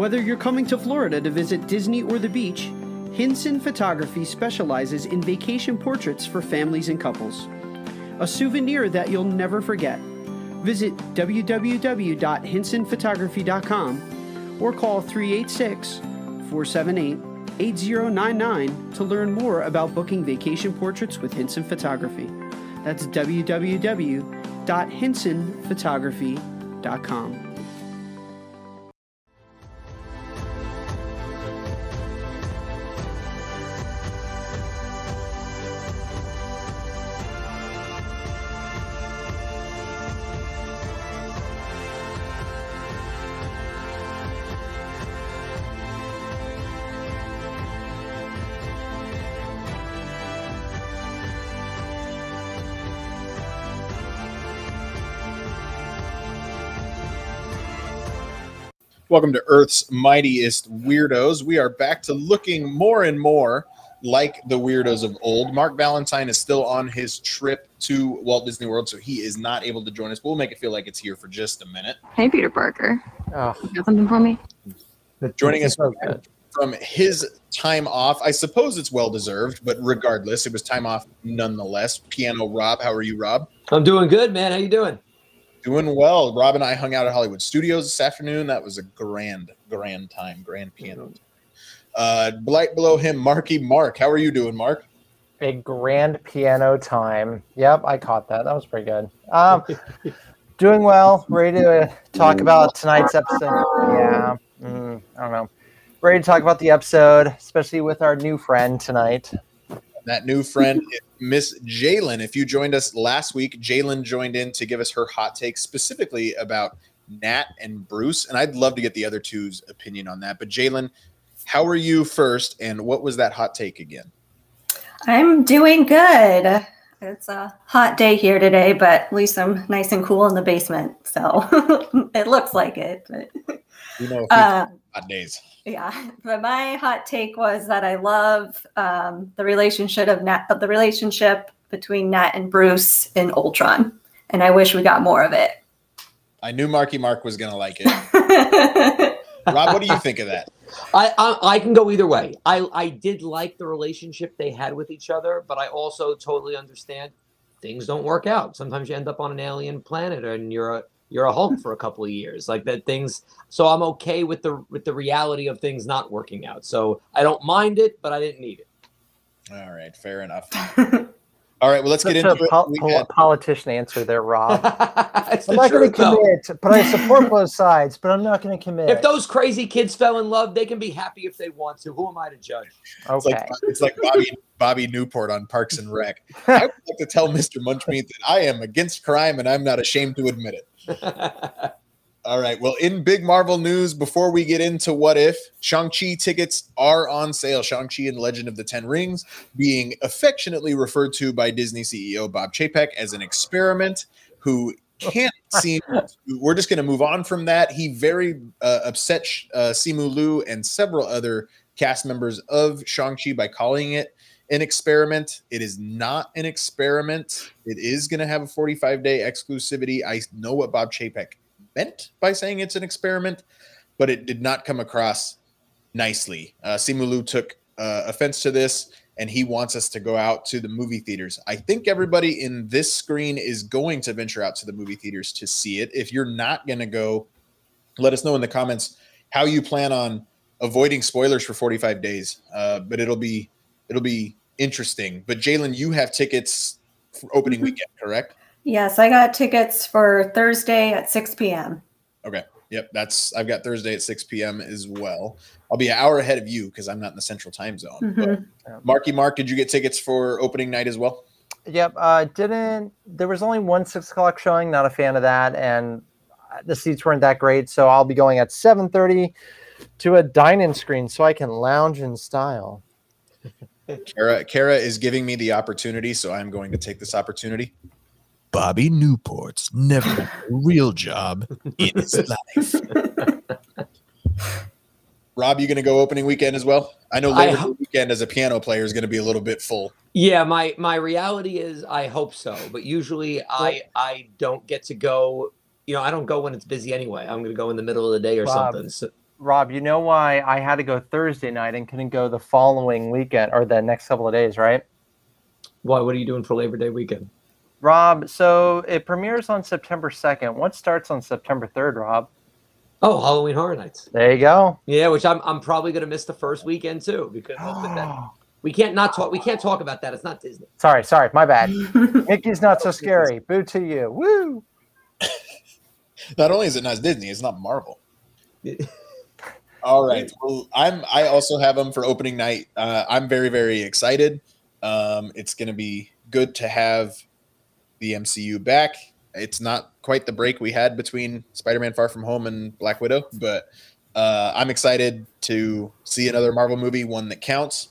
Whether you're coming to Florida to visit Disney or the beach, Hinson Photography specializes in vacation portraits for families and couples. A souvenir that you'll never forget. Visit www.hinsonphotography.com or call 386 478 8099 to learn more about booking vacation portraits with Hinson Photography. That's www.hinsonphotography.com. Welcome to Earth's Mightiest Weirdos. We are back to looking more and more like the weirdos of old. Mark Valentine is still on his trip to Walt Disney World, so he is not able to join us. But we'll make it feel like it's here for just a minute. Hey, Peter Parker. Oh, You got something for me? Joining us so from his time off, I suppose it's well deserved, but regardless, it was time off nonetheless. Piano Rob, how are you, Rob? I'm doing good, man. How you doing? Doing well. Rob and I hung out at Hollywood Studios this afternoon. That was a grand, grand time, grand piano. time. Uh, right below him, Marky Mark. How are you doing, Mark? A grand piano time. Yep, I caught that. That was pretty good. Um, doing well. Ready to talk about tonight's episode. Yeah, mm, I don't know. Ready to talk about the episode, especially with our new friend tonight. That new friend, Miss Jalen. If you joined us last week, Jalen joined in to give us her hot take specifically about Nat and Bruce. And I'd love to get the other two's opinion on that. But Jalen, how are you first? And what was that hot take again? I'm doing good. It's a hot day here today, but at least I'm nice and cool in the basement. So it looks like it. But You know, uh, hot days. yeah, but my hot take was that I love um, the relationship of Nat, of the relationship between Nat and Bruce in Ultron, and I wish we got more of it. I knew Marky Mark was going to like it. Rob, what do you think of that? I, I I can go either way. I I did like the relationship they had with each other, but I also totally understand things don't work out. Sometimes you end up on an alien planet and you're a you're a Hulk for a couple of years. Like that things so I'm okay with the with the reality of things not working out. So I don't mind it, but I didn't need it. All right, fair enough. All right, well, let's get into a it. pol- We pol- had- politician answer there, Rob. I'm the not going truth, to though. commit, but I support both sides. But I'm not going to commit. If those crazy kids fell in love, they can be happy if they want to. Who am I to judge? It's okay. like it's like Bobby Bobby Newport on Parks and Rec. I would like to tell Mr. Munchmeat that I am against crime and I'm not ashamed to admit it. All right. Well, in big Marvel news, before we get into what if, Shang-Chi tickets are on sale. Shang-Chi and Legend of the Ten Rings being affectionately referred to by Disney CEO Bob Chapek as an experiment who can't seem we're just going to move on from that. He very uh, upset uh, Simu Liu and several other cast members of Shang-Chi by calling it an experiment. It is not an experiment. It is going to have a 45 day exclusivity. I know what Bob Chapek meant by saying it's an experiment, but it did not come across nicely. Uh, Simu Liu took uh, offense to this and he wants us to go out to the movie theaters. I think everybody in this screen is going to venture out to the movie theaters to see it. If you're not going to go, let us know in the comments how you plan on avoiding spoilers for 45 days. Uh, but it'll be it'll be interesting. But Jalen, you have tickets for opening Mhm. weekend, correct? Yes, I got tickets for Thursday at 6 p.m. Okay. Yep, that's I've got Thursday at 6 p.m. as well. I'll be an hour ahead of you because I'm not in the central time zone. But Mhm. Marky Mark, did you get tickets for opening night as well? Yep. Uh, didn't there was only one six o'clock showing. Not a fan of that, and the seats weren't that great. So I'll be going at seven thirty to a dine-in screen so I can lounge in style. Kara, Kara is giving me the opportunity, so I'm going to take this opportunity. Bobby Newport's never had a real job in his life. Rob, you going to go opening weekend as well? I know I Labor ho- Day weekend as a piano player is going to be a little bit full. Yeah, my my reality is I hope so, but usually I I don't get to go. You know, I don't go when it's busy anyway. I'm going to go in the middle of the day or Bob. something. So, Rob, you know why I had to go Thursday night and couldn't go the following weekend or the next couple of days, right? Why? What are you doing for Labor Day weekend? Rob, so it premieres on September 2nd. What starts on September 3rd, Rob? Oh, Halloween Horror Nights. There you go. Yeah, which I'm I'm probably gonna miss the first weekend too because of that. we can't not talk. We can't talk about that. It's not Disney. sorry, sorry, my bad. Mickey's not so scary. Boo to you. Woo! Not only is it not Disney, it's not Marvel. All right. Well, I'm. I also have them for opening night. Uh, I'm very, very excited. Um, it's going to be good to have the MCU back. It's not quite the break we had between Spider-Man: Far From Home and Black Widow, but uh, I'm excited to see another Marvel movie, one that counts,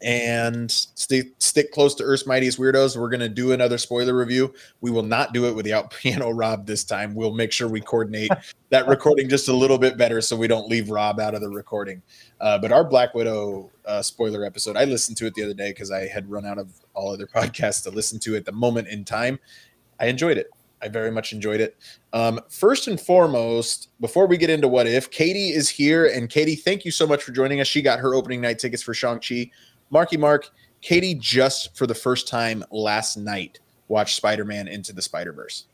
and stick stick close to Earth's Mightiest Weirdos. We're going to do another spoiler review. We will not do it without Piano Rob this time. We'll make sure we coordinate that recording just a little bit better so we don't leave Rob out of the recording. Uh, but our Black Widow uh, spoiler episode, I listened to it the other day because I had run out of all other podcasts to listen to at the moment in time. I enjoyed it. I very much enjoyed it. Um, first and foremost, before we get into what if, Katie is here. And Katie, thank you so much for joining us. She got her opening night tickets for Shang-Chi. Marky Mark, Katie just for the first time last night watched Spider-Man Into the Spider-Verse.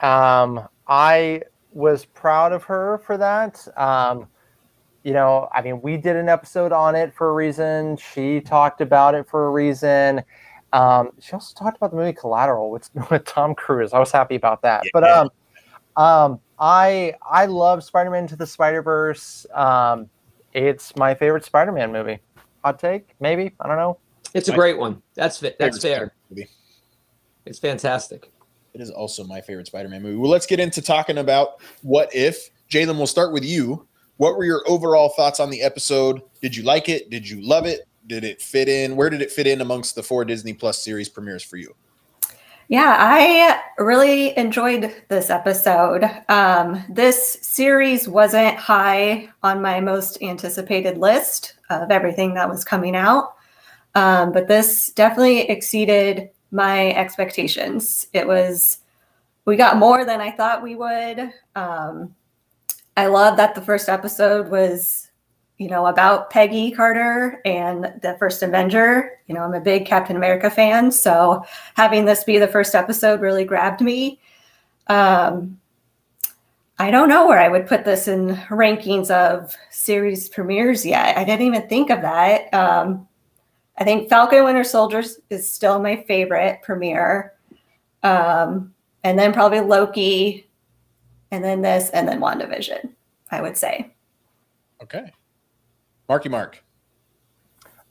Um, I was proud of her for that. Um, you know, I mean, we did an episode on it for a reason. She talked about it for a reason. Um, she also talked about the movie Collateral with, with Tom Cruise. I was happy about that. Yeah. But um, um, I I love Spider-Man Into the Spider-Verse. Um, it's my favorite Spider-Man movie. Hot take, maybe. I don't know. It's a great one. That's fit. That's fair. Movie. It's fantastic. It is also my favorite Spider-Man movie. Well, let's get into talking about what if. Jalen, we'll start with you. What were your overall thoughts on the episode? Did you like it? Did you love it? Did it fit in? Where did it fit in amongst the four Disney Plus series premieres for you? Yeah, I really enjoyed this episode. Um, this series wasn't high on my most anticipated list of everything that was coming out, um, but this definitely exceeded my expectations. It was, we got more than I thought we would. Um, I love that the first episode was, you know, about Peggy Carter and the first Avenger. You know, I'm a big Captain America fan, so having this be the first episode really grabbed me. Um, I don't know where I would put this in rankings of series premieres yet. I didn't even think of that. Um, I think Falcon Winter Soldiers is still my favorite premiere. Um, and then probably Loki, and then this, and then WandaVision, I would say. Okay. Marky Mark.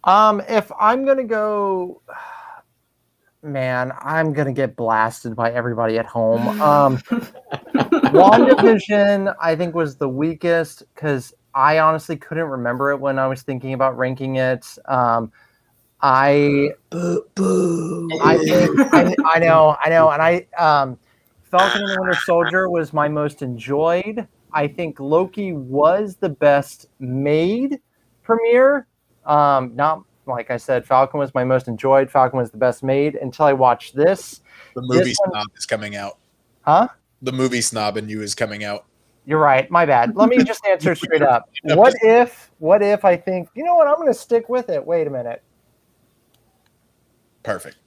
Um, if I'm gonna go, man, I'm gonna get blasted by everybody at home. Um, WandaVision, I think, was the weakest because I honestly couldn't remember it when I was thinking about ranking it. Um, I Boo, boo. I I, I know, I know, and I um, Falcon and the Winter Soldier was my most enjoyed. I think Loki was the best made premiere. Um, not like I said, Falcon was my most enjoyed. Falcon was the best made until I watched this. The movie This one- snob is coming out. Huh? The movie snob in you is coming out. You're right. My bad. Let me just answer straight up. What if? What if I think? You know what? I'm going to stick with it. Wait a minute. Perfect.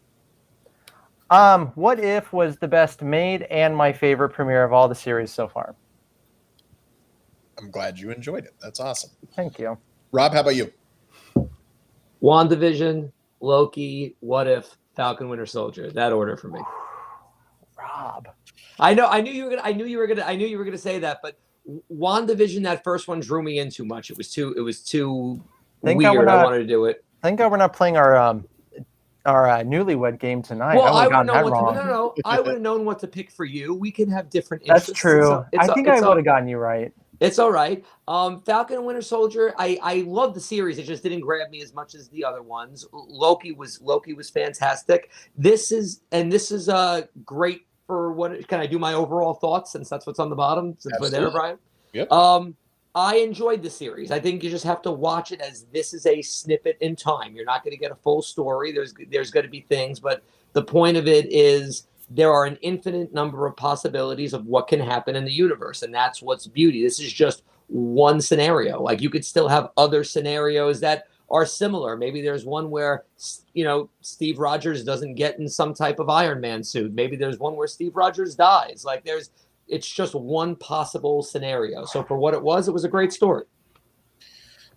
Um, what if was the best made and my favorite premiere of all the series so far? I'm glad you enjoyed it. That's awesome. Thank you. Rob, how about you? WandaVision, Loki, What If, Falcon Winter Soldier. That order for me. Rob. I know. I knew you were gonna. I knew you were gonna. I knew you were gonna say that. But WandaVision, that first one drew me in too much. It was too. It was too Thank God we're weird. I not- wanted to do it. Thank God we're not playing our um our uh, newlywed game tonight. well, I I would have gotten know that what wrong. to, no, no, no. I would have known what to pick for you. We can have different. That's interests. true. It's, it's, I think I would have gotten you right. It's all right. Um, Falcon and Winter Soldier. I I love the series. It just didn't grab me as much as the other ones. Loki was Loki was fantastic. This is and this is uh great for what can I do my overall thoughts since that's what's on the bottom since we're there, Brian. Yep. Um, I enjoyed the series. I think you just have to watch it as this is a snippet in time. You're not going to get a full story. There's there's going to be things, but the point of it is there are an infinite number of possibilities of what can happen in the universe, and that's what's beauty. This is just one scenario. Like you could still have other scenarios that are similar. Maybe there's one where you know Steve Rogers doesn't get in some type of Iron Man suit. Maybe there's one where Steve Rogers dies. Like there's it's just one possible scenario. So for what it was, it was a great story.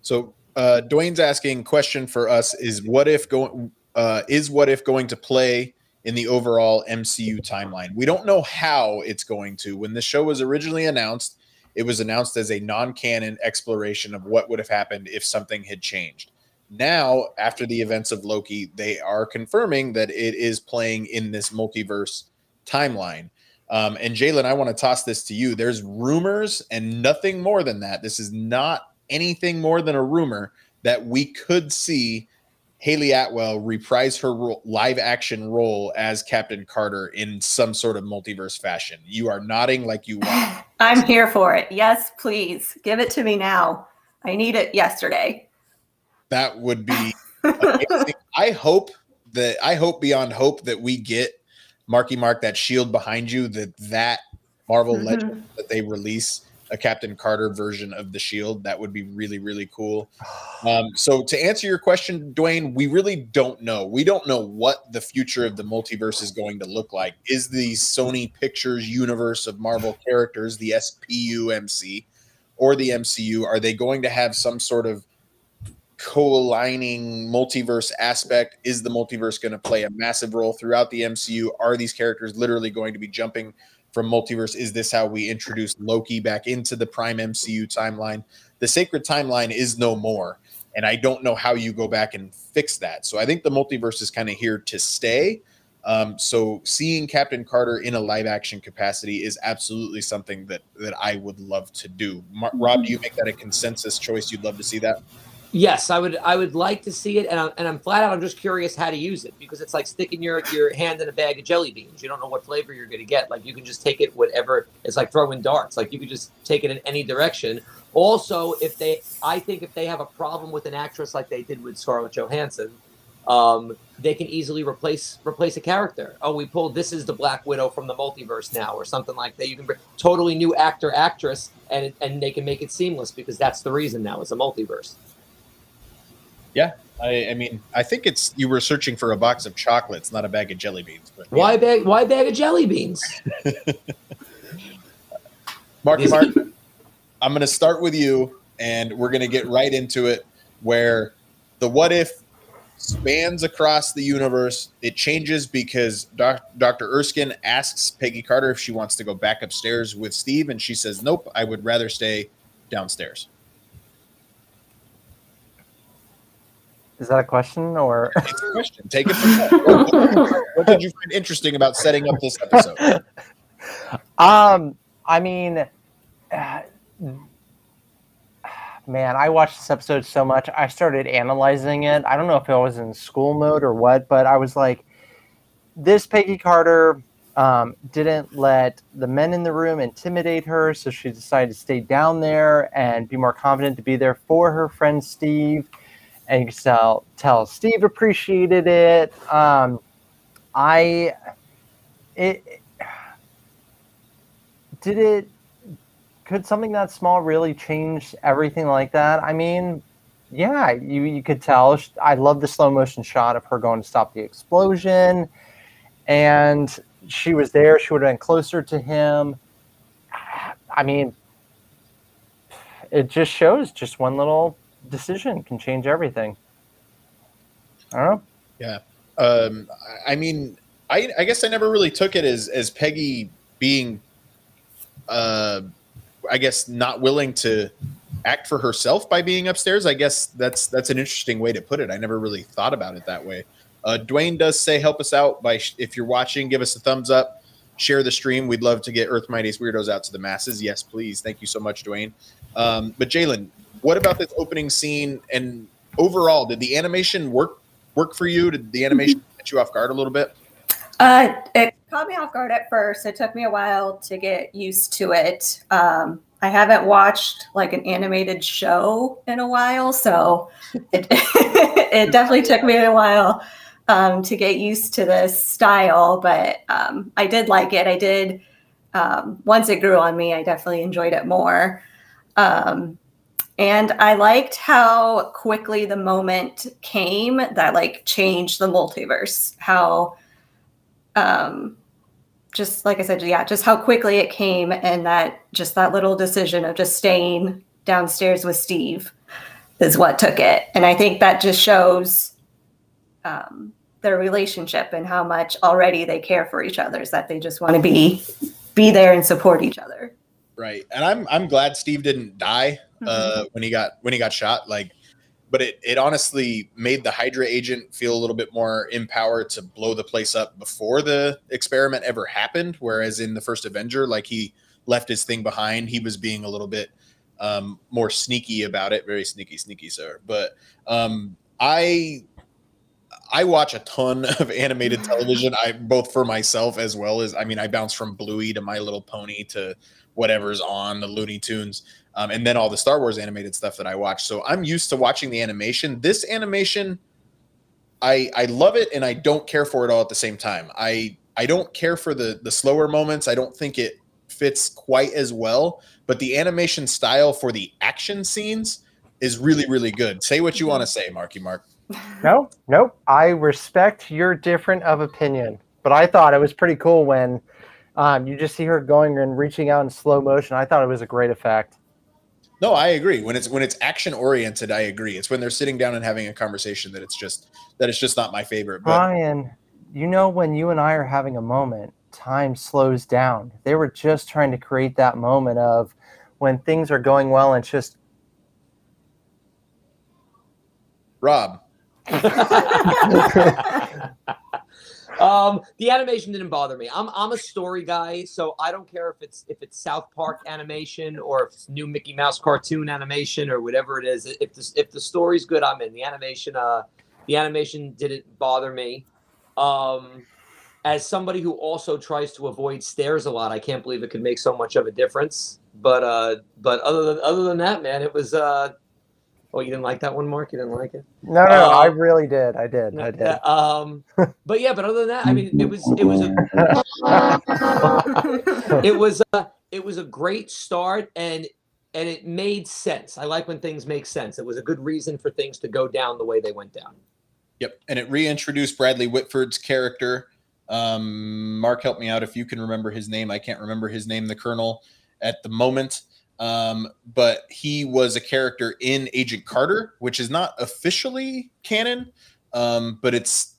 So uh, Dwayne's asking question for us is what if going uh, is what if going to play in the overall MCU timeline? We don't know how it's going to. When the show was originally announced, it was announced as a non-canon exploration of what would have happened if something had changed. Now, after the events of Loki, they are confirming that it is playing in this multiverse timeline. Um, and Jalen, I want to toss this to you. There's rumors and nothing more than that. This is not anything more than a rumor that we could see Hayley Atwell reprise her ro- live action role as Captain Carter in some sort of multiverse fashion. You are nodding like you want. I'm here for it. Yes, please. Give it to me now. I need it yesterday. That would be. I hope that I hope beyond hope that we get Marky Mark that shield behind you that that Marvel mm-hmm. legend that they release a Captain Carter version of the Shield. That would be really, really cool. Um, so, to answer your question, Dwayne, we really don't know. We don't know what the future of the multiverse is going to look like. Is the Sony Pictures universe of Marvel characters, the SPUMC, or the MCU, are they going to have some sort of co-aligning multiverse aspect is the multiverse going to play a massive role throughout the MCU are these characters literally going to be jumping from multiverse. Is this how we introduce Loki back into the prime MCU timeline? The sacred timeline is no more. And I don't know how you go back and fix that. So I think the multiverse is kind of here to stay. Um, so seeing Captain Carter in a live action capacity is absolutely something that that I would love to do. Mar- Rob, do you make that a consensus choice? You'd love to see that. Yes, I would. I would like to see it, and I'm, and I'm flat out. I'm just curious how to use it because it's like sticking your your hand in a bag of jelly beans. You don't know what flavor you're going to get. Like you can just take it whatever. It's like throwing darts. Like you could just take it in any direction. Also, if they, I think if they have a problem with an actress like they did with Scarlett Johansson, um, they can easily replace replace a character. Oh, we pulled this is the Black Widow from the multiverse now, or something like that. You can bring totally new actor actress, and and they can make it seamless because that's the reason now. It's a multiverse. Yeah, I, I, mean, I think it's you were searching for a box of chocolates, not a bag of jelly beans. But why bag? Why bag of jelly beans? Mark, Mark, I'm going to start with you, and we're going to get right into it. Where the what if spans across the universe. It changes because doc, Dr. Erskine asks Peggy Carter if she wants to go back upstairs with Steve, and she says, "Nope, I would rather stay downstairs." Is that a question or? It's a question. Take it from What did you find interesting about setting up this episode? Um, I mean, uh, man, I watched this episode so much. I started analyzing it. I don't know if I was in school mode or what, but I was like, this Peggy Carter um, didn't let the men in the room intimidate her, so she decided to stay down there and be more confident to be there for her friend Steve and you can tell tell Steve appreciated it. Um, I it did it. Could something that small really change everything like that? I mean, yeah, you you could tell. I love the slow motion shot of her going to stop the explosion, and she was there. She would have been closer to him. I mean, it just shows just one little decision can change everything. I don't know. Yeah. Um, I mean, I, I guess I never really took it as, as Peggy being, uh, I guess, not willing to act for herself by being upstairs. I guess that's that's an interesting way to put it. I never really thought about it that way. Uh, Dwayne does say help us out by if you're watching, give us a thumbs up, share the stream. We'd love to get Earth Mightiest Weirdos out to the masses. Yes, please. Thank you so much, Dwayne. Um, but Jalen, what about this opening scene and overall? Did the animation work work for you? Did the animation get you off guard a little bit? Uh, it caught me off guard at first. It took me a while to get used to it. Um, I haven't watched like an animated show in a while, so it, it definitely took me a while um, to get used to this style. But um, I did like it. I did. Um, once it grew on me, I definitely enjoyed it more. Um, and I liked how quickly the moment came that like changed the multiverse. How, um, just like I said, yeah, just how quickly it came, and that just that little decision of just staying downstairs with Steve is what took it. And I think that just shows um, their relationship and how much already they care for each other. Is that they just want to be be there and support each other. Right, and I'm I'm glad Steve didn't die uh, mm-hmm. when he got when he got shot. Like, but it it honestly made the Hydra agent feel a little bit more empowered to blow the place up before the experiment ever happened. Whereas in the first Avenger, like he left his thing behind, he was being a little bit um, more sneaky about it. Very sneaky, sneaky, sir. But um, I I watch a ton of animated television. I both for myself as well as I mean I bounce from Bluey to My Little Pony to whatever's on the Looney Tunes, um, and then all the Star Wars animated stuff that I watch. So I'm used to watching the animation. This animation, I I love it and I don't care for it all at the same time. I I don't care for the the slower moments. I don't think it fits quite as well, but the animation style for the action scenes is really really good. Say what you want to say, Marky Mark. No, nope. I respect your different of opinion, but I thought it was pretty cool when um, you just see her going and reaching out in slow motion. I thought it was a great effect. No, I agree. When it's when it's action oriented, I agree. It's when they're sitting down and having a conversation that it's just that it's just not my favorite. But Brian, you know when you and I are having a moment, time slows down. They were just trying to create that moment of when things are going well and just Rob, um, the animation didn't bother me. I'm I'm a story guy, so I don't care if it's if it's South Park animation or if it's new Mickey Mouse cartoon animation or whatever it is. If the if the story's good, I'm in. The animation, uh, the animation didn't bother me. Um, as somebody who also tries to avoid stairs a lot, I can't believe it could make so much of a difference. But uh, but other than other than that, man, it was uh, Oh, you didn't like that one, Mark? You didn't like it? No, no, uh, I really did. I did. I did. Um, but yeah, but other than that, I mean, it was it was a it was a it was a great start, and and it made sense. I like when things make sense. It was a good reason for things to go down the way they went down. Yep, and it reintroduced Bradley Whitford's character. Um, Mark, help me out if you can remember his name. I can't remember his name. The Colonel at the moment. Um, but he was a character in Agent Carter, which is not officially canon, um, but it's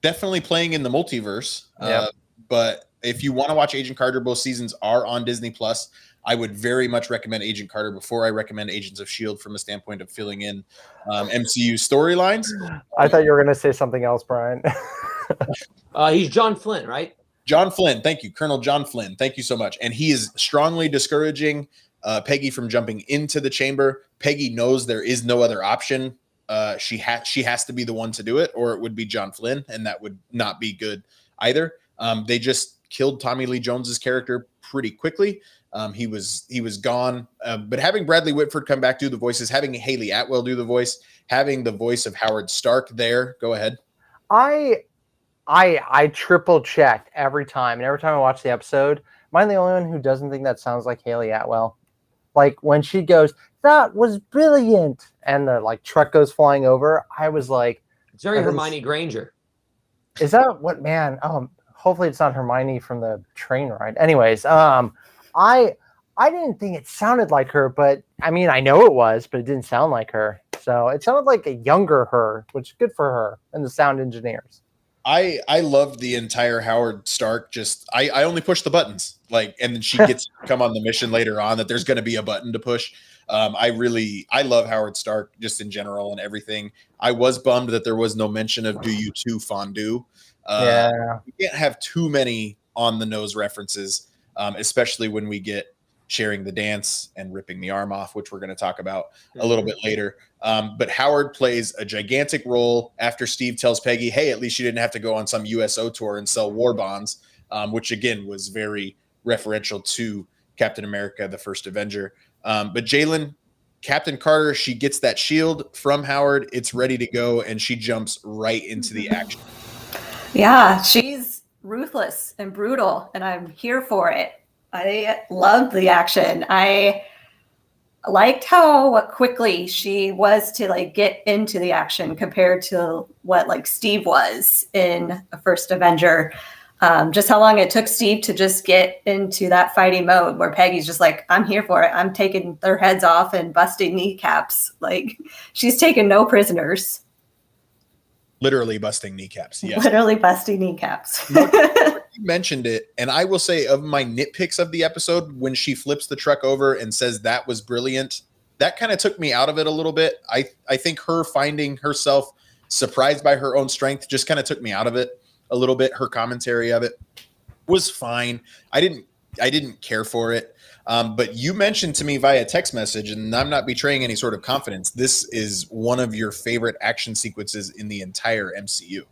definitely playing in the multiverse. Uh, but if you want to watch Agent Carter, both seasons are on Disney Plus. I would very much recommend Agent Carter before I recommend Agents of Shield from a standpoint of filling in um, MCU storylines. I thought you were going to say something else, Brian. uh, he's John Flynn, right? John Flynn, thank you, Colonel John Flynn. Thank you so much. And he is strongly discouraging uh, Peggy from jumping into the chamber. Peggy knows there is no other option. Uh, she has she has to be the one to do it, or it would be John Flynn, and that would not be good either. Um, they just killed Tommy Lee Jones's character pretty quickly. Um, he was he was gone. Uh, but having Bradley Whitford come back do the voices, having Hayley Atwell do the voice, having the voice of Howard Stark there. Go ahead. I I I triple checked every time, and every time I watch the episode, am I the only one who doesn't think that sounds like Hayley Atwell? Like when she goes, "That was brilliant," and the like truck goes flying over, I was like, "It's very Hermione Granger." Is that what man? Um, hopefully it's not Hermione from the train ride. Anyways, um, I I didn't think it sounded like her, but I mean I know it was, but it didn't sound like her. So it sounded like a younger her, which is good for her and the sound engineers. I I loved the entire Howard Stark. Just I I only push the buttons like, and then she gets come on the mission later on that there's going to be a button to push. Um, I really I love Howard Stark just in general and everything. I was bummed that there was no mention of Do You Too Fondue. Uh, yeah, we can't have too many on the nose references, um, especially when we get sharing the dance and ripping the arm off, which we're going to talk about a little bit later. Um, but Howard plays a gigantic role after Steve tells Peggy, "Hey, at least you didn't have to go on some USO tour and sell war bonds," um, which again was very referential to Captain America: The First Avenger. Um, but Jalen, Captain Carter, she gets that shield from Howard. It's ready to go, and she jumps right into the action. Yeah, she's ruthless and brutal, and I'm here for it. I loved the action. I liked how quickly she was to like get into the action compared to what like Steve was in the first Avenger. Um, just how long it took Steve to just get into that fighting mode where Peggy's just like, I'm here for it. I'm taking their heads off and busting kneecaps. Like she's taking no prisoners. Literally busting kneecaps. Yes. Literally busting kneecaps. You mentioned it, and I will say of my nitpicks of the episode, when she flips the truck over and says that was brilliant, that kind of took me out of it a little bit. I I think her finding herself surprised by her own strength just kind of took me out of it a little bit. Her commentary of it was fine. I didn't I didn't care for it. Um, but you mentioned to me via text message, and I'm not betraying any sort of confidence. This is one of your favorite action sequences in the entire MCU.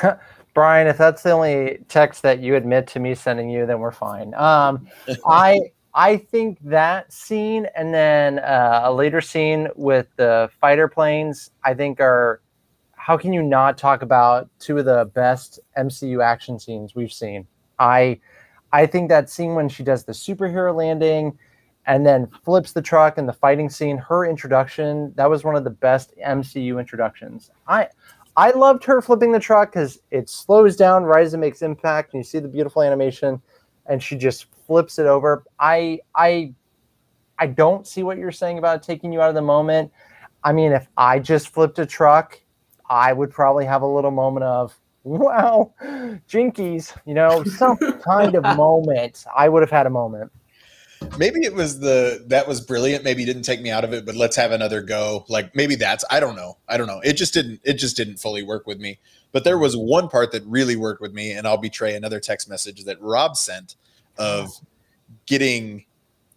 Brian, if that's the only text that you admit to me sending you, then we're fine. Um, I I think that scene and then uh, a later scene with the fighter planes, I think are how can you not talk about two of the best MCU action scenes we've seen? I I think that scene when she does the superhero landing and then flips the truck and the fighting scene, her introduction, that was one of the best MCU introductions. I I loved her flipping the truck because it slows down right as it makes impact, and you see the beautiful animation, and she just flips it over. I I I don't see what you're saying about taking you out of the moment. I mean, if I just flipped a truck, I would probably have a little moment of wow, jinkies, you know, some kind of moment. I would have had a moment maybe it was the that was brilliant. Maybe didn't take me out of it but let's have another go. Like maybe that's i don't know. I don't know. It just didn't it just didn't fully work with me. But there was one part that really worked with me and i'll betray another text message that rob sent of getting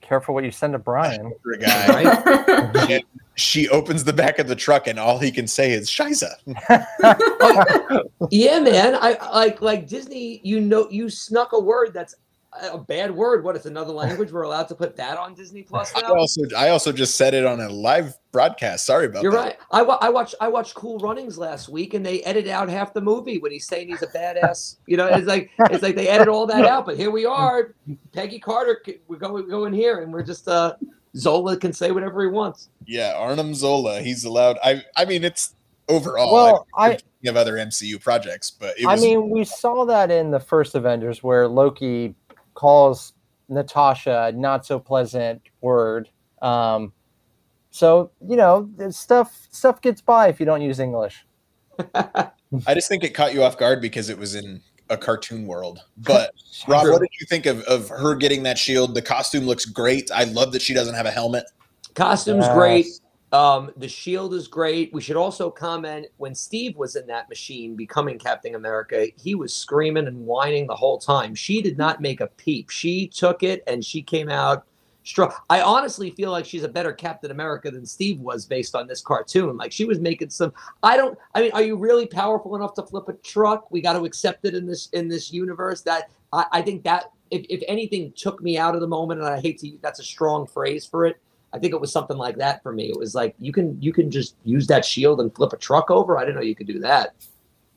careful what you send to brian. A guy. She opens the back of the truck and all he can say is shiza. Yeah man. I like like disney you know you snuck a word that's a bad word. What? It's another language. We're allowed to put that on Disney Plus now. I also, I also just said it on a live broadcast. Sorry about that. You're that. right. I, I watched, I watched Cool Runnings last week, and they edited out half the movie when he's saying he's a badass. you know, it's like, it's like they edit all that out. But here we are, Peggy Carter. We're going, going here, and we're just uh, Zola can say whatever he wants. Yeah, Arnim Zola. He's allowed. I, I mean, it's overall. Well, I of other MCU projects, but was, I mean, we saw that in the first Avengers where Loki calls Natasha not so pleasant word. Um, so you know, stuff stuff gets by if you don't use English. I just think it caught you off guard because it was in a cartoon world. But Rob, what did you think of, of her getting that shield? The costume looks great. I love that she doesn't have a helmet. Costume's yes. great. Um, the shield is great. We should also comment when Steve was in that machine becoming Captain America, he was screaming and whining the whole time. She did not make a peep. She took it and she came out strong. I honestly feel like she's a better Captain America than Steve was based on this cartoon. Like she was making some I don't I mean, are you really powerful enough to flip a truck? We got to accept it in this in this universe. That I, I think that if, if anything took me out of the moment, and I hate to that's a strong phrase for it I think it was something like that for me. It was like you can you can just use that shield and flip a truck over. I didn't know you could do that.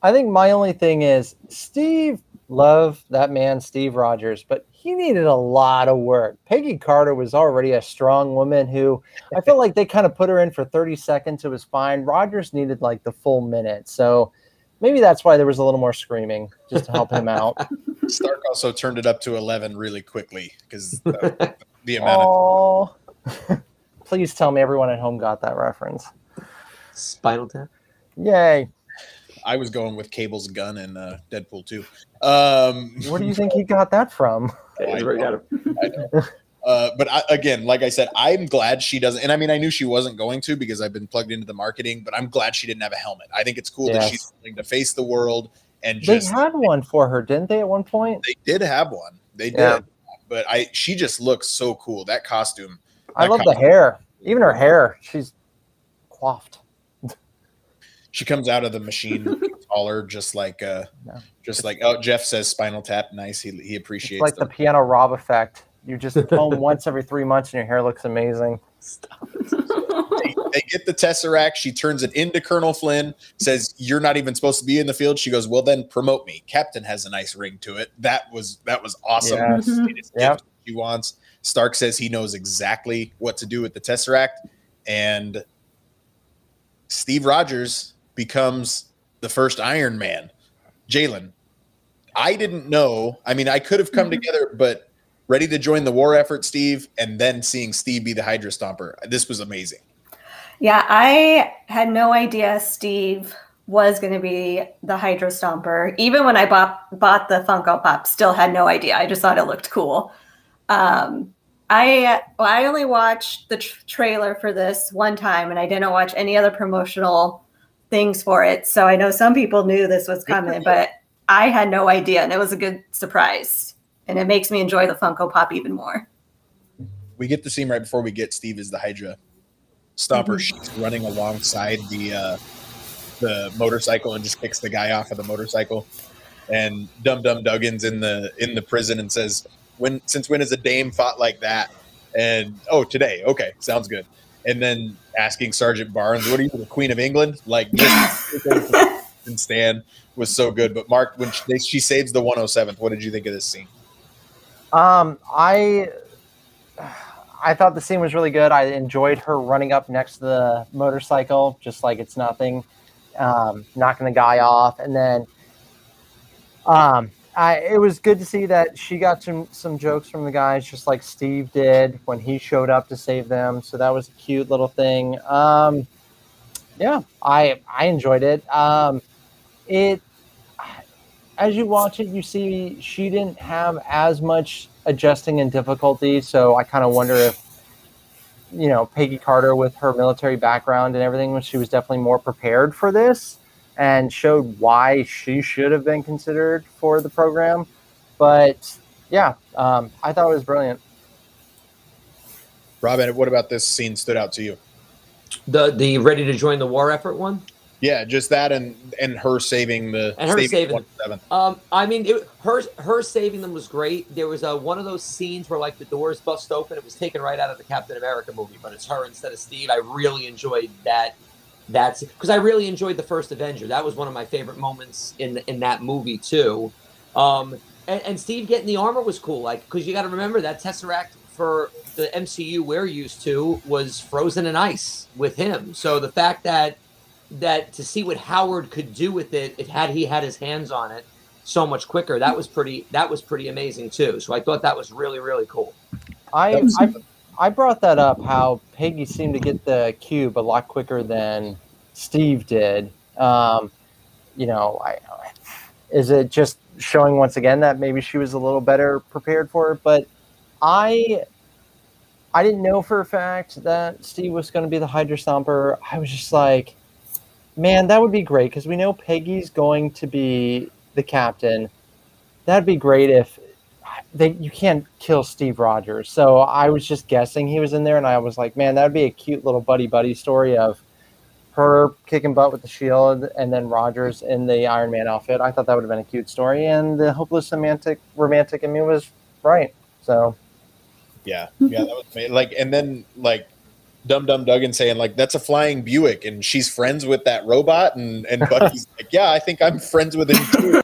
I think my only thing is Steve love that man Steve Rogers, but he needed a lot of work. Peggy Carter was already a strong woman who I feel like they kind of put her in for 30 seconds. It was fine. Rogers needed like the full minute. So maybe that's why there was a little more screaming just to help him out. Stark also turned it up to 11 really quickly because the, the, amount Aww. of Please tell me everyone at home got that reference. Spinal Tap. Yay! I was going with Cable's gun and uh, Deadpool too. Um, Where do you think he got that from? I know, I know. Uh, but I, again, like I said, I'm glad she doesn't. And I mean, I knew she wasn't going to because I've been plugged into the marketing. But I'm glad she didn't have a helmet. I think it's cool yes. that she's willing to face the world and they just. They had one for her, didn't they? At one point, they did have one. They did, yeah. but I she just looks so cool. That costume I love the hair. Even her hair, she's coiffed. she comes out of the machine taller, just like uh, no. just like oh, Jeff says Spinal Tap, nice. He he appreciates it's like them. the piano Rob effect. You just comb once every three months, and your hair looks amazing. they, they, get the tesseract. She turns it into Colonel Flynn. Says you're not even supposed to be in the field. She goes, well, then promote me. Captain has a nice ring to it. That was that was awesome. Yes. Yep. She wants Stark says he knows exactly what to do with the Tesseract, and Steve Rogers becomes the first Iron Man. Jalen, I didn't know. I mean, I could have come Mhm. together, but ready to join the war effort, Steve, and then seeing Steve be the Hydra Stomper. This was amazing. Yeah, I had no idea Steve was going to be the Hydra Stomper. Even when I bought bought the Funko Pop, still had no idea. I just thought it looked cool. Um, I well, I only watched the tr- trailer for this one time, and I didn't watch any other promotional things for it. So I know some people knew this was coming, but I had no idea, and it was a good surprise. And it makes me enjoy the Funko Pop even more. we get the scene right before we get Steve as the Hydra Stomper. Mhm. She's running alongside the uh, the motorcycle and just kicks the guy off of the motorcycle. And Dum Dum Dugan's in the in the prison and says, "When since when has a dame fought like that?" And oh, today. Okay, sounds good. And then asking Sergeant Barnes, "What are you, the Queen of England?" Like and Stan was so good. But Mark, when she, she saves the 107th, what did you think of this scene? Um, I I thought the scene was really good. I enjoyed her running up next to the motorcycle, just like it's nothing, um, knocking the guy off, and then um, I it was good to see that she got some some jokes from the guys, just like Steve did when he showed up to save them. So that was a cute little thing. Um, yeah, I I enjoyed it. Um, it as you watch it, you see she didn't have as much adjusting and difficulty. So I kind of wonder if, you know, Peggy Carter with her military background and everything, she was definitely more prepared for this and showed why she should have been considered for the program. But yeah, um, I thought it was brilliant. Robin, what about this scene stood out to you? The the ready to join the war effort one. Yeah, just that and and her saving the And her saving- the 107th. Um, I mean, it, her her saving them was great. There was a one of those scenes where like the doors bust open. It was taken right out of the Captain America movie, but it's her instead of Steve. I really enjoyed that. That's because I really enjoyed the first Avenger. That was one of my favorite moments in in that movie too. Um, and, and Steve getting the armor was cool. Like because you got to remember that Tesseract for the MCU we're used to was frozen in ice with him. So the fact that that to see what Howard could do with it, if had he had his hands on it so much quicker, that was pretty that was pretty amazing too. So I thought that was really really cool. I, I I brought that up how Peggy seemed to get the cube a lot quicker than Steve did. Um, you know, I, is it just showing once again that maybe she was a little better prepared for it? But I I didn't know for a fact that Steve was going to be the Hydra Stomper. I was just like, man, that would be great because we know Peggy's going to be the captain. That'd be great if they you can't kill Steve Rogers. So I was just guessing he was in there, and I was like, man, that'd be a cute little buddy buddy story of her kicking butt with the shield, and then Rogers in the Iron Man outfit. I thought that would have been a cute story, and the hopeless romantic romantic in me was right. So Yeah, yeah, that was ama- like, and then like Dum Dum Dugan saying like that's a flying Buick, and she's friends with that robot, and and Bucky's like, yeah, I think I'm friends with him too.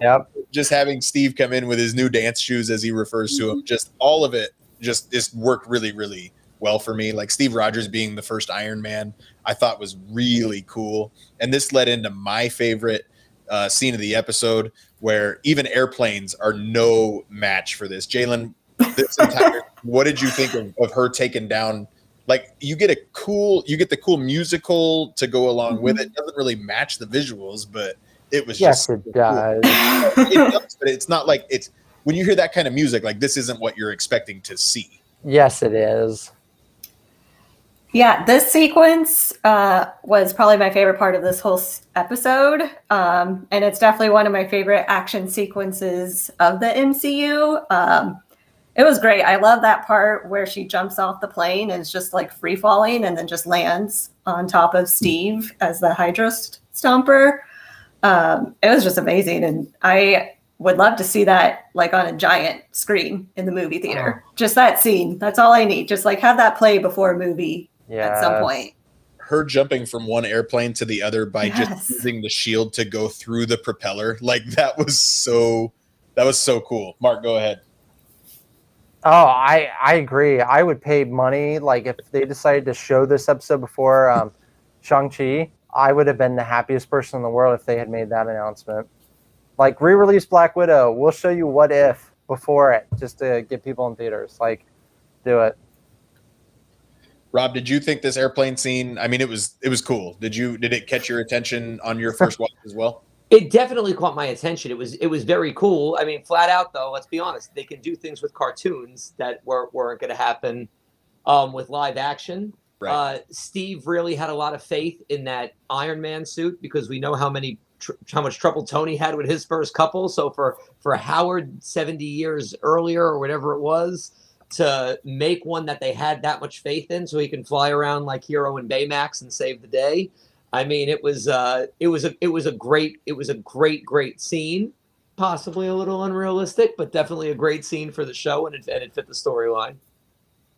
yep, just having Steve come in with his new dance shoes, as he refers to them, just all of it, just just worked really, really well for me. Like Steve Rogers being the first Iron Man, I thought was really cool, and this led into my favorite uh, scene of the episode, where even airplanes are no match for this. Jalen, this entire, what did you think of, of her taking down? Like you get a cool, you get the cool musical to go along with it. Doesn't really match the visuals, but it was yes, just it cool does. it does, but it's not like it's when you hear that kind of music, like this isn't what you're expecting to see. yes, it is. Yeah, this sequence uh, was probably my favorite part of this whole s- episode. Um, and it's definitely one of my favorite action sequences of the MCU. Um, it was great. I love that part where she jumps off the plane and is just like free falling and then just lands on top of Steve as the Hydra st- Stomper. Um, it was just amazing. And I would love to see that like on a giant screen in the movie theater. Just that scene. That's all I need. Just like have that play before a movie Yeah, at some point. Her jumping from one airplane to the other by Yes. just using the shield to go through the propeller, like that was so that was so cool. Mark, go ahead. Oh, I I agree. I would pay money. Like if they decided to show this episode before um, Shang Chi, I would have been the happiest person in the world if they had made that announcement. Like re-release Black Widow. We'll show you what if before it, just to get people in theaters. Like, do it. Rob, did you think this airplane scene? I mean, it was it was cool. Did you did it catch your attention on your first watch as well? It definitely caught my attention. It was it was very cool. I mean, flat out though, let's be honest, they can do things with cartoons that were, weren't going to happen um, with live action. Right. Uh, Steve really had a lot of faith in that Iron Man suit because we know how many tr- how much trouble Tony had with his first couple. So for for Howard seventy years earlier or whatever it was to make one that they had that much faith in, so he can fly around like Hero and Baymax and save the day. I mean, it was uh, it was a it was a great it was a great great scene. Possibly a little unrealistic, but definitely a great scene for the show, and it, and it fit the storyline.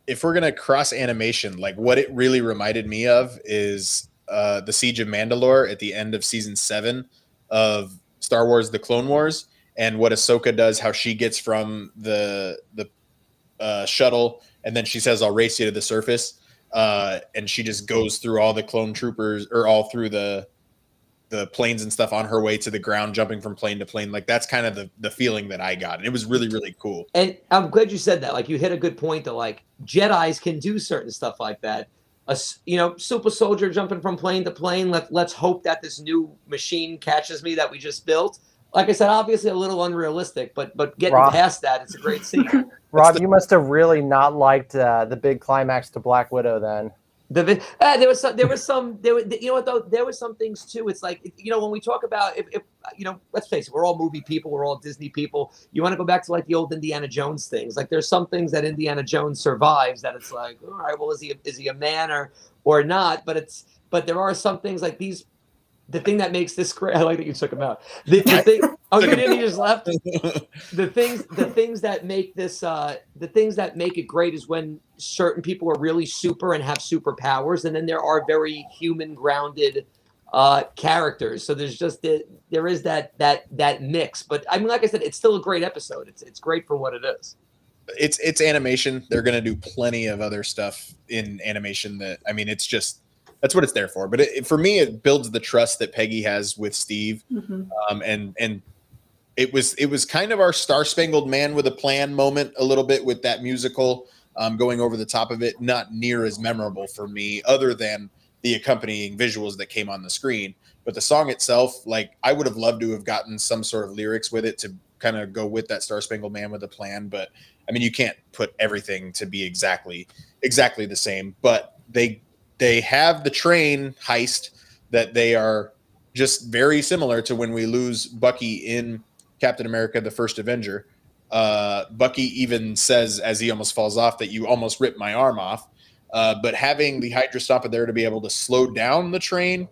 If we're gonna cross animation, like what it really reminded me of is uh, the Siege of Mandalore at the end of season seven of Star Wars: The Clone Wars, and what Ahsoka does, how she gets from the the uh, shuttle, and then she says, "I'll race you to the surface." uh, and she just goes through all the clone troopers or all through the the planes and stuff on her way to the ground, jumping from plane to plane. Like that's kind of the the feeling that I got, and it was really really cool. And I'm glad you said that. Like you hit a good point that like Jedi's can do certain stuff like that. A you know super soldier jumping from plane to plane. Let let's hope that this new machine catches me that we just built. Like I said, obviously a little unrealistic, but but getting Rob. past that, it's a great scene. Rob, the, you must have really not liked uh, the big climax to Black Widow then. The, uh, there was some, there was some, there was, you know what though, there were some things too. It's like, you know, when we talk about, if, if you know, let's face it, we're all movie people, we're all Disney people. You want to go back to like the old Indiana Jones things. Like there's some things that Indiana Jones survives that it's like, all right, well, is he, is he a man or, or not? But it's, but there are some things like these the thing that makes this great. I like that you took him out. The, the thing. Oh, you didn't. You just left. The things. The things that make this. Uh, the things that make it great is when certain people are really super and have superpowers, and then there are very human grounded uh, characters. So there's just the, there is that that that mix. But I mean, like I said, it's still a great episode. It's it's great for what it is. It's it's animation. They're gonna do plenty of other stuff in animation. That I mean, it's just that's what it's there for. But it, for me, it builds the trust that Peggy has with Steve, mm-hmm. um, and and it was it was kind of our Star Spangled Man with a Plan moment a little bit with that musical um, going over the top of it. Not near as memorable for me, other than the accompanying visuals that came on the screen. But the song itself, like I would have loved to have gotten some sort of lyrics with it to kind of go with that Star Spangled Man with a Plan. But I mean, you can't put everything to be exactly exactly the same. But they they have the train heist that they are just very similar to when we lose Bucky in Captain America: The First Avenger. Uh, Bucky even says as he almost falls off that you almost ripped my arm off. Uh, but having the Hydra Stomper there to be able to slow down the train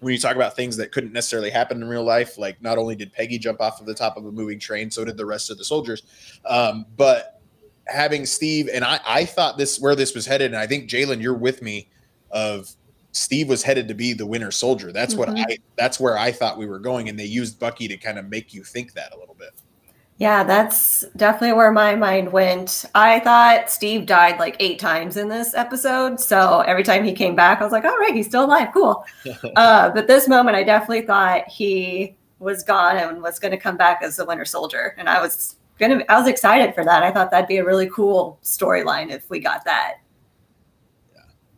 when you talk about things that couldn't necessarily happen in real life, like not only did Peggy jump off of the top of a moving train, so did the rest of the soldiers. Um, but having Steve and I, I thought this where this was headed, and I think Jalen, you're with me of Steve was headed to be the winter soldier. That's mm-hmm. what I that's where I thought we were going and they used Bucky to kind of make you think that a little bit. Yeah, that's definitely where my mind went. I thought Steve died like eight times in this episode. So every time he came back, I was like, all right, he's still alive. Cool. uh, but this moment, I definitely thought he was gone and was going to come back as the winter soldier. And I was going to, I was excited for that. I thought that'd be a really cool storyline if we got that.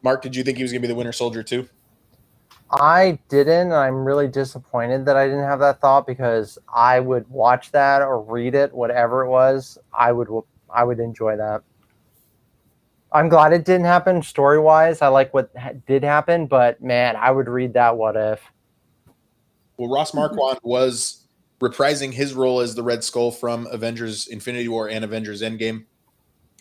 Mark, did you think he was going to be the Winter Soldier too? I didn't. I'm really disappointed that I didn't have that thought because I would watch that or read it, whatever it was. I would. I would enjoy that. I'm glad it didn't happen story wise. I like what did happen, but man, I would read that. What if? Well, Ross Marquand was reprising his role as the Red Skull from Avengers: Infinity War and Avengers: Endgame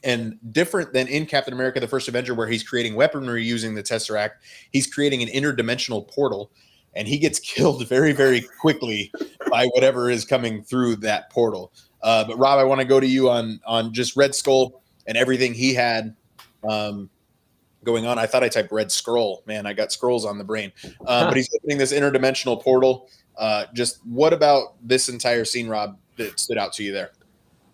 and different than in Captain America: The First Avenger, where he's creating weaponry using the Tesseract, he's creating an interdimensional portal, and he gets killed very, very quickly by whatever is coming through that portal. Uh, but Rob, I want to go to you on on just Red Skull and everything he had um, going on. I thought I typed Red Scroll. Man, I got scrolls on the brain. Uh, but he's opening this interdimensional portal. Uh, just what about this entire scene, Rob, that stood out to you there?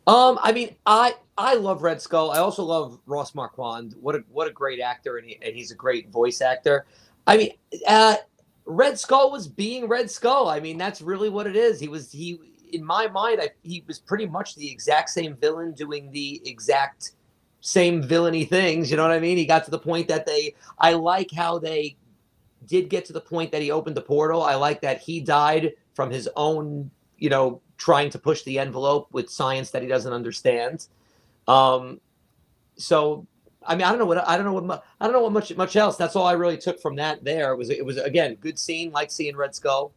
Um, I mean, I I love Red Skull. I also love Ross Marquand. What a what a great actor, and, he, and he's a great voice actor. I mean, uh, Red Skull was being Red Skull. I mean, that's really what it is. He was he in my mind. I, he was pretty much the exact same villain doing the exact same villainy things. You know what I mean? He got to the point that they. I like how they did get to the point that he opened the portal. I like that he died from his own, you know, trying to push the envelope with science that he doesn't understand. Um, so I mean, I don't know what I don't know what I don't know what much much else. That's all I really took from that. There it was it was again good scene, like seeing Red Skull.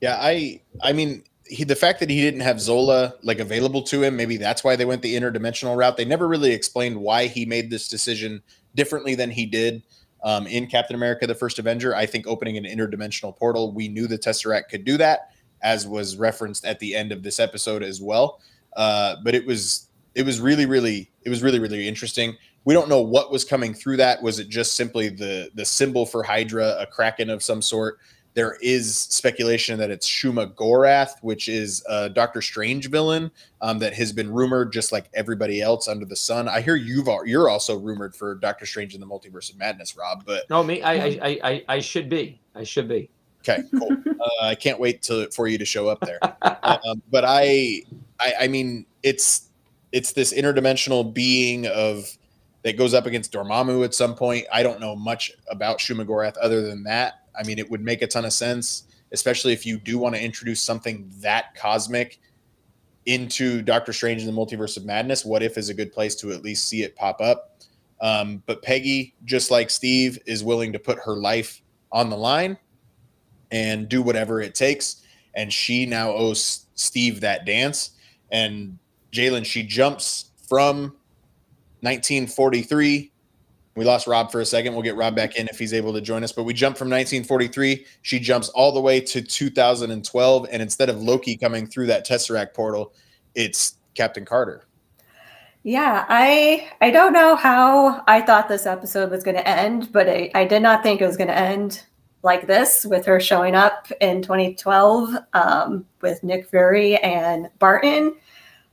Yeah, I I mean he the fact that he didn't have Zola like available to him, maybe that's why they went the interdimensional route. They never really explained why he made this decision differently than he did um, in Captain America: The First Avenger. I think opening an interdimensional portal, we knew the Tesseract could do that, as was referenced at the end of this episode as well. Uh, but it was it was really really it was really really interesting we don't know what was coming through that. Was it just simply the the symbol for Hydra, a kraken of some sort? There is speculation that it's Shuma-Gorath, which is a Doctor Strange villain um, that has been rumored, just like everybody else under the sun. I hear you've you're also rumored for Doctor Strange in the Multiverse of Madness, Rob. But no, me, I I, I, I should be. I should be. Okay, cool. uh, I can't wait to for you to show up there. um, but I, I, I mean, it's it's this interdimensional being of that goes up against Dormammu at some point. I don't know much about Shuma-Gorath other than that. I mean, it would make a ton of sense, especially if you do want to introduce something that cosmic into Doctor Strange in the Multiverse of Madness. What if is a good place to at least see it pop up? Um, but Peggy, just like Steve, is willing to put her life on the line and do whatever it takes. And she now owes Steve that dance. And Jalen, she jumps from 1943. We lost Rob for a second. We'll get Rob back in if he's able to join us. But we jump from 1943. She jumps all the way to 2012. And instead of Loki coming through that Tesseract portal, it's Captain Carter. Yeah, I I don't know how I thought this episode was going to end, but I, I did not think it was going to end like this with her showing up in 2012 um, with Nick Fury and Barton.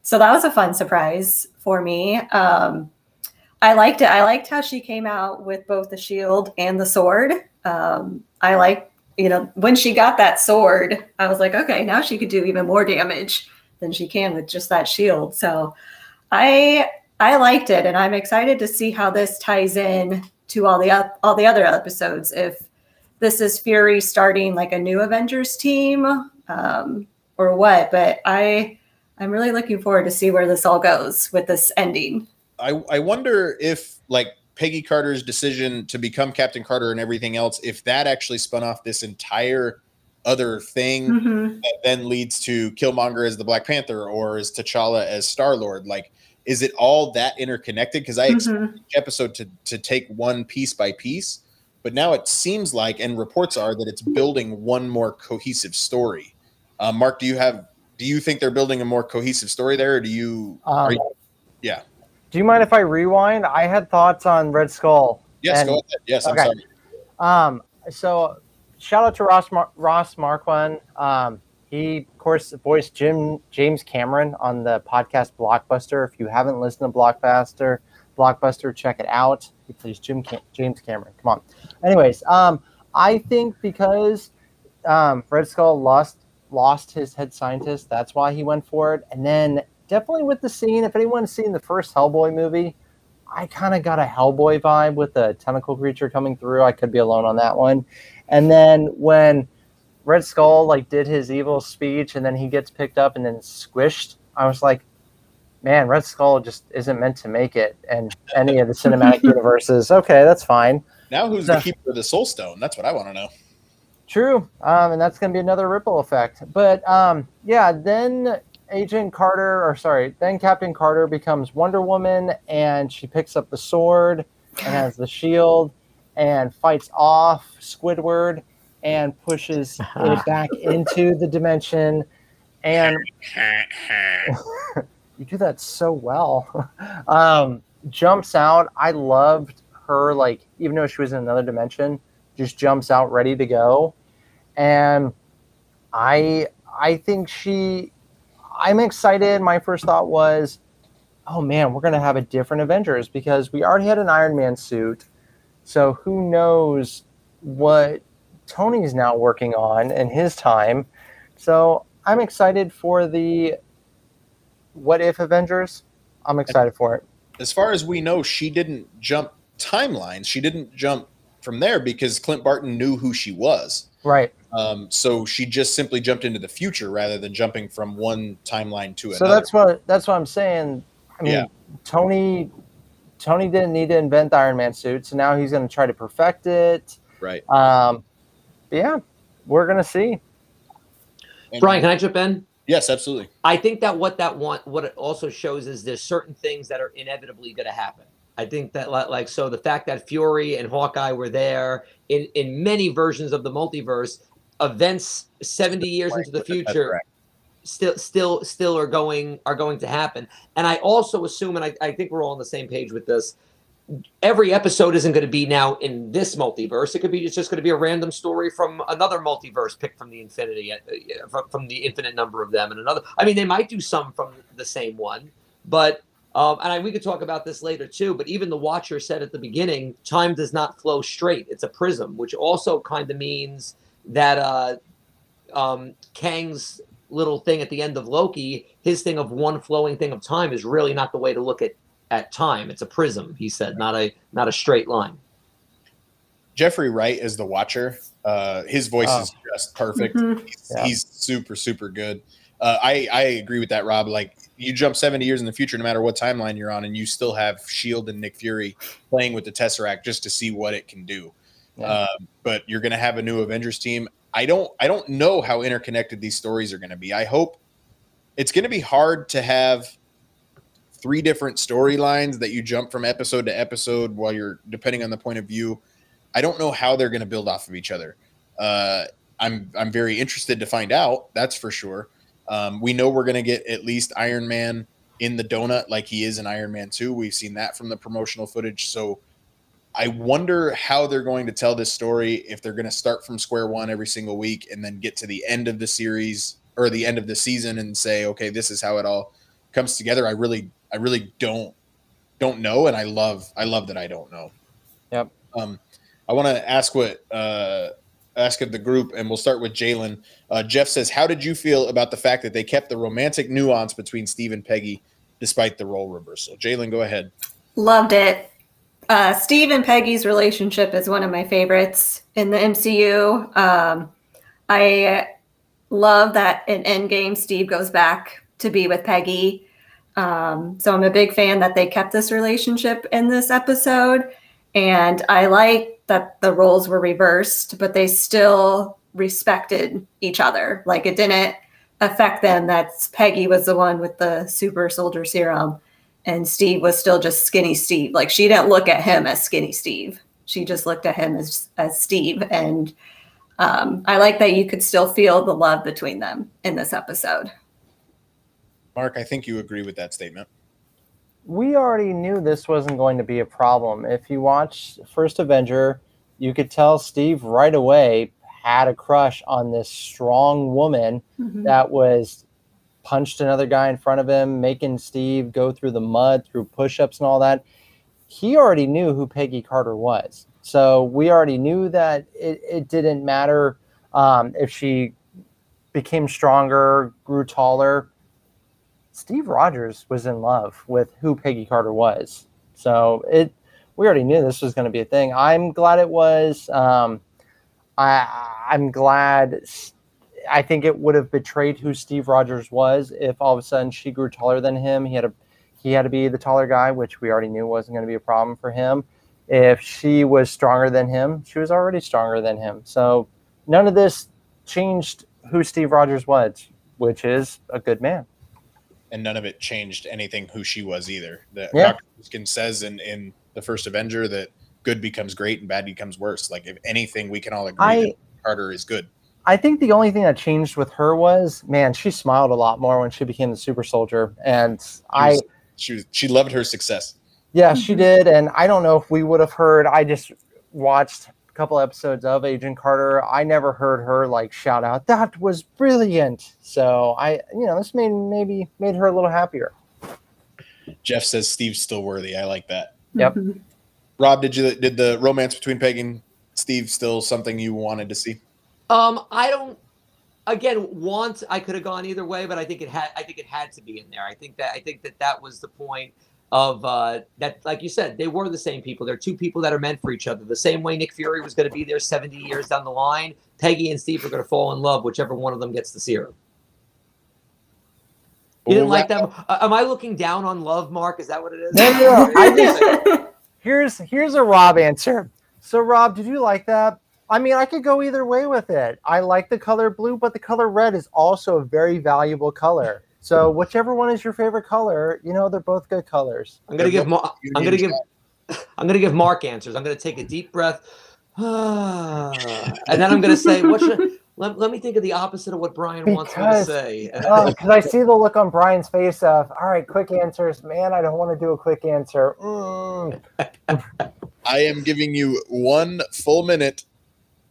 So that was a fun surprise for me. Um, I liked it. I liked how she came out with both the shield and the sword. Um, I like, you know, when she got that sword, I was like, okay, now she could do even more damage than she can with just that shield. So I I liked it, and I'm excited to see how this ties in to all the all the other episodes. If this is Fury starting like a new Avengers team, um, or what, but I I'm really looking forward to see where this all goes with this ending. I, I wonder if like Peggy Carter's decision to become Captain Carter and everything else, if that actually spun off this entire other thing mm-hmm. that then leads to Killmonger as the Black Panther or as T'Challa as Star Lord. Like, is it all that interconnected? Because I mm-hmm. each episode to to take one piece by piece, but now it seems like, and reports are that it's building one more cohesive story. Uh, Mark, do you have do you think they're building a more cohesive story there, or do you? Um, you yeah. Do you mind if I rewind? I had thoughts on Red Skull. Yes, and, go ahead. Yes, okay. I'm sorry. Um, so shout out to Ross Mar- Ross Marquand. Um, he, of course, voiced Jim James Cameron on the podcast Blockbuster. If you haven't listened to Blockbuster, Blockbuster, check it out. He plays Jim Cam- James Cameron. Come on. Anyways, um, I think because um, Red Skull lost lost his head scientist. That's why he went for it. And then definitely with the scene, if anyone's seen the first Hellboy movie, I kind of got a Hellboy vibe with the tentacle creature coming through. I could be alone on that one. And then when Red Skull like did his evil speech and then he gets picked up and then squished, I was like, man, Red Skull just isn't meant to make it and any of the cinematic universes. Okay, that's fine. Now who's so, the keeper of the Soul Stone? That's what I want to know. True, um, and that's going to be another ripple effect. But um, yeah, then Agent Carter, or sorry, then Captain Carter becomes Wonder Woman, and she picks up the sword and has the shield and fights off Squidward and pushes it back into the dimension. And you do that so well. um, jumps out. I loved her, like, even though she was in another dimension, just jumps out ready to go. And I I think she I'm excited. My first thought was, oh man, we're gonna have a different Avengers because we already had an Iron Man suit. So who knows what Tony's now working on in his time. So I'm excited for the what if Avengers. I'm excited for it. As far as we know, she didn't jump timelines. She didn't jump from there because Clint Barton knew who she was. Right. Um, so she just simply jumped into the future rather than jumping from one timeline to another. So that's what that's what I'm saying. I mean, Yeah. Tony Tony didn't need to invent the Iron Man suit, so now he's going to try to perfect it. right. Um, but yeah, we're going to see. And- Brian, can I jump in? Yes, absolutely. I think that what that want what it also shows is there's certain things that are inevitably going to happen. I think that like so the fact that Fury and Hawkeye were there in in many versions of the multiverse, events 70 years into the future still still still are going are going to happen. And I also assume and I, I think we're all on the same page with this. Every episode isn't going to be now in this multiverse. It could be it's just going to be a random story from another multiverse picked from the infinity uh, from the infinite number of them and another. I mean, they might do some from the same one, but um, and I, we could talk about this later too. But even the Watcher said at the beginning, time does not flow straight; it's a prism, which also kind of means that uh, um, Kang's little thing at the end of Loki, his thing of one flowing thing of time, is really not the way to look at at time. It's a prism, he said, not a not a straight line. Jeffrey Wright is the Watcher. Uh, his voice Oh. is just perfect. Mhm. He's, Yeah. he's super, super good. Uh, I I agree with that, Rob. Like you jump seventy years in the future, no matter what timeline you're on, and you still have Shield and Nick Fury playing with the Tesseract just to see what it can do. Yeah. Um, but you're going to have a new Avengers team. I don't I don't know how interconnected these stories are going to be. I hope it's going to be hard to have three different storylines that you jump from episode to episode while you're depending on the point of view. I don't know how they're going to build off of each other. Uh, I'm I'm very interested to find out. That's for sure. Um, we know we're going to get at least Iron Man in the donut like he is in Iron Man 2. We've seen that from the promotional footage. So I wonder how they're going to tell this story if they're going to start from square one every single week and then get to the end of the series or the end of the season and say, okay, this is how it all comes together. I really, I really don't don't know, and I love, I love that I don't know. Yep. Um, I want to ask what uh, ask of the group, and we'll start with Jalen. Uh, Jeff says, "How did you feel about the fact that they kept the romantic nuance between Steve and Peggy despite the role reversal?" Jalen, go ahead. Loved it. Uh, Steve and Peggy's relationship is one of my favorites in the MCU. Um, I love that in Endgame, Steve goes back to be with Peggy. Um, so I'm a big fan that they kept this relationship in this episode. And I like that the roles were reversed, but they still respected each other. Like it didn't affect them that Peggy was the one with the super soldier serum and Steve was still just skinny Steve. Like she didn't look at him as skinny Steve. She just looked at him as as Steve. And um, I like that you could still feel the love between them in this episode. Mark, I think you agree with that statement. We already knew this wasn't going to be a problem. If you watch First Avenger, you could tell Steve right away had a crush on this strong woman that was punched another guy in front of him, making Steve go through the mud, through push ups and all that. He already knew who Peggy Carter was. So we already knew that it, it didn't matter um, if she became stronger, grew taller. Steve Rogers was in love with who Peggy Carter was. So it we already knew this was going to be a thing. I'm glad it was. Um, I I'm glad. I think it would have betrayed who Steve Rogers was if all of a sudden she grew taller than him. He had a he had to be the taller guy, which we already knew wasn't going to be a problem for him. If she was stronger than him, she was already stronger than him. So none of this changed who Steve Rogers was, which is a good man. And none of it changed anything who she was either. That Yeah. Dr. Erskine says in, in the first Avenger that good becomes great and bad becomes worse. Like if anything, we can all agree I- that Carter is good. I think the only thing that changed with her was, man, she smiled a lot more when she became the super soldier, and She I, was- she was, she loved her success. yeah, she Mhm. did, and I don't know if we would have heard. I just watched couple episodes of Agent Carter, I never heard her like shout out, "That was brilliant." So I, you know, this made maybe made her a little happier. Jeff says Steve's still worthy. I like that. Yep. Mhm. Rob, did you did the romance between Peggy and Steve still something you wanted to see? Um, I don't. Again, want I could have gone either way, but I think it had. I think it had to be in there. I think that. I think that that was the point of uh, that. Like you said, they were the same people. They're two people that are meant for each other. The same way Nick Fury was going to be there seventy years down the line. Peggy and Steve are going to fall in love, whichever one of them gets the serum. You didn't like that? Uh, am I looking down on love, Mark? Is that what it is? No, no, no. I just here's here's a Rob answer. So Rob, did you like that? I mean, I could go either way with it. I like the color blue, but the color red is also a very valuable color. So whichever one is your favorite color, you know, they're both good colors. I'm gonna give. Mar- I'm gonna give. I'm gonna give Mark answers. I'm gonna take a deep breath, and then I'm gonna say, "What should?" Let, let me think of the opposite of what Brian wants me to say. Oh, because I see the look on Brian's face of, all right, quick answers. Man, I don't want to do a quick answer. Mm. I am giving you one full minute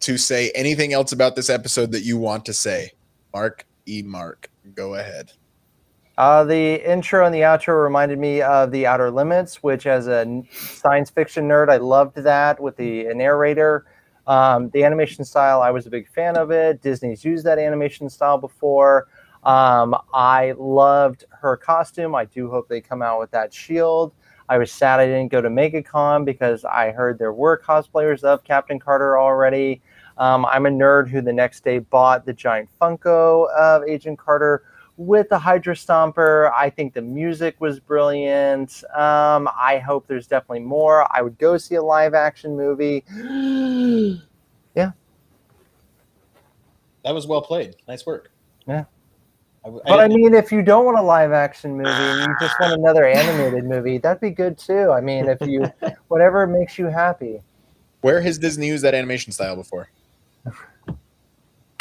to say anything else about this episode that you want to say. Mark E. Mark, go ahead. Uh, the intro and the outro reminded me of The Outer Limits, which, as a science fiction nerd, I loved that with the narrator. Um, the animation style, I was a big fan of it. Disney's used that animation style before. Um, I loved her costume. I do hope they come out with that shield. I was sad I didn't go to MegaCon because I heard there were cosplayers of Captain Carter already. Um, I'm a nerd who the next day bought the giant Funko of Agent Carter with the Hydra Stomper. I think the music was brilliant. Um, I hope there's definitely more. I would go see a live action movie. Yeah. That was well played. Nice work. Yeah. I, w- But I mean, if you don't want a live action movie and you just want another animated movie, that'd be good too. I mean, if you, whatever makes you happy. where has Disney used that animation style before?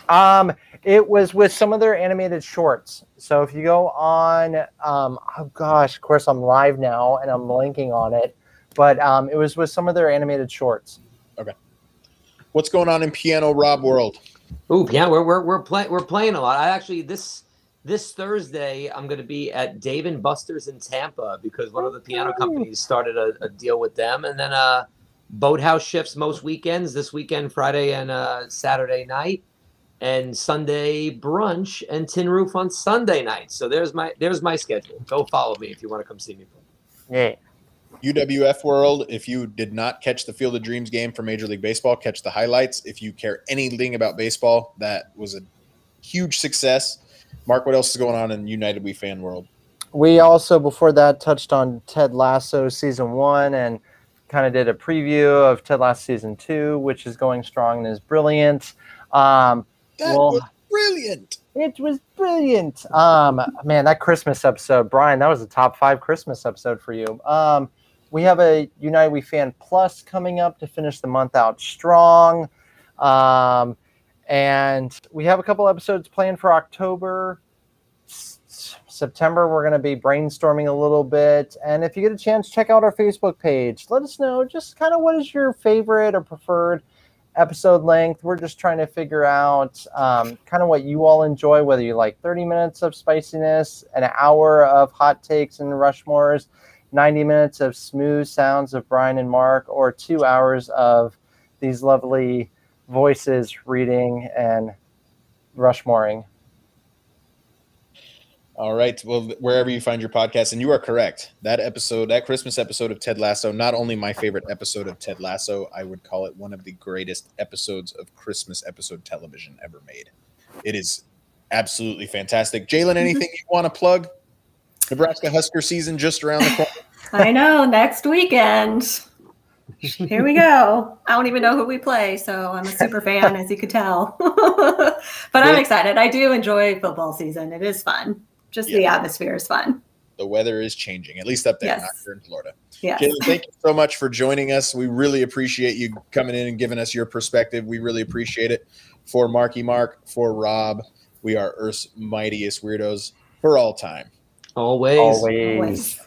Um, it was with some of their animated shorts. So if you go on, um, oh gosh, of course I'm live now and I'm blanking on it, but um, it was with some of their animated shorts. Okay. What's going on in Piano Rob World? Ooh, yeah, we're we're we're playing we're playing a lot. I actually this this Thursday I'm going to be at Dave and Buster's in Tampa because one of the piano companies started a, a deal with them, and then uh, Boathouse shifts most weekends. This weekend, Friday and uh, Saturday night, and Sunday brunch and Tin Roof on Sunday night. So there's my there's my schedule. Go follow me if you want to come see me. Yeah. UWF World, if you did not catch the Field of Dreams game for Major League Baseball, catch the highlights. If you care anything about baseball, that was a huge success. Mark, what else is going on in United We Fan World? We also, before that, touched on Ted Lasso season one and kind of did a preview of Ted Lasso season two, which is going strong and is brilliant. Um, That Well- was brilliant. it was brilliant. Um, man, that Christmas episode, Brian, that was a top five Christmas episode for you. Um, we have a United We Fan Plus coming up to finish the month out strong. Um, and we have a couple episodes planned for October. S- September, we're going to be brainstorming a little bit. And if you get a chance, check out our Facebook page. Let us know just kind of what is your favorite or preferred episode length. We're just trying to figure out um, kind of what you all enjoy, whether you like 30 minutes of spiciness, an hour of hot takes and Rushmores, 90 minutes of smooth sounds of Brian and Mark, or two hours of these lovely voices reading and Rushmoring. All right. Well, wherever you find your podcast, and you are correct. That episode, that Christmas episode of Ted Lasso, not only my favorite episode of Ted Lasso, I would call it one of the greatest episodes of Christmas episode television ever made. It is absolutely fantastic. Jalen, anything you want to plug? Nebraska Husker season just around the corner. I know. Next weekend. Here we go. I don't even know who we play, so I'm a super fan, as you could tell. but I'm excited. I do enjoy football season. It is fun. Just the atmosphere is fun. The weather is changing, at least up there, Yes. not here in Florida. Yes. Jalen, thank you so much for joining us. We really appreciate you coming in and giving us your perspective. We really appreciate it. For Marky Mark, for Rob, we are Earth's mightiest weirdos for all time. Always. Always. Always.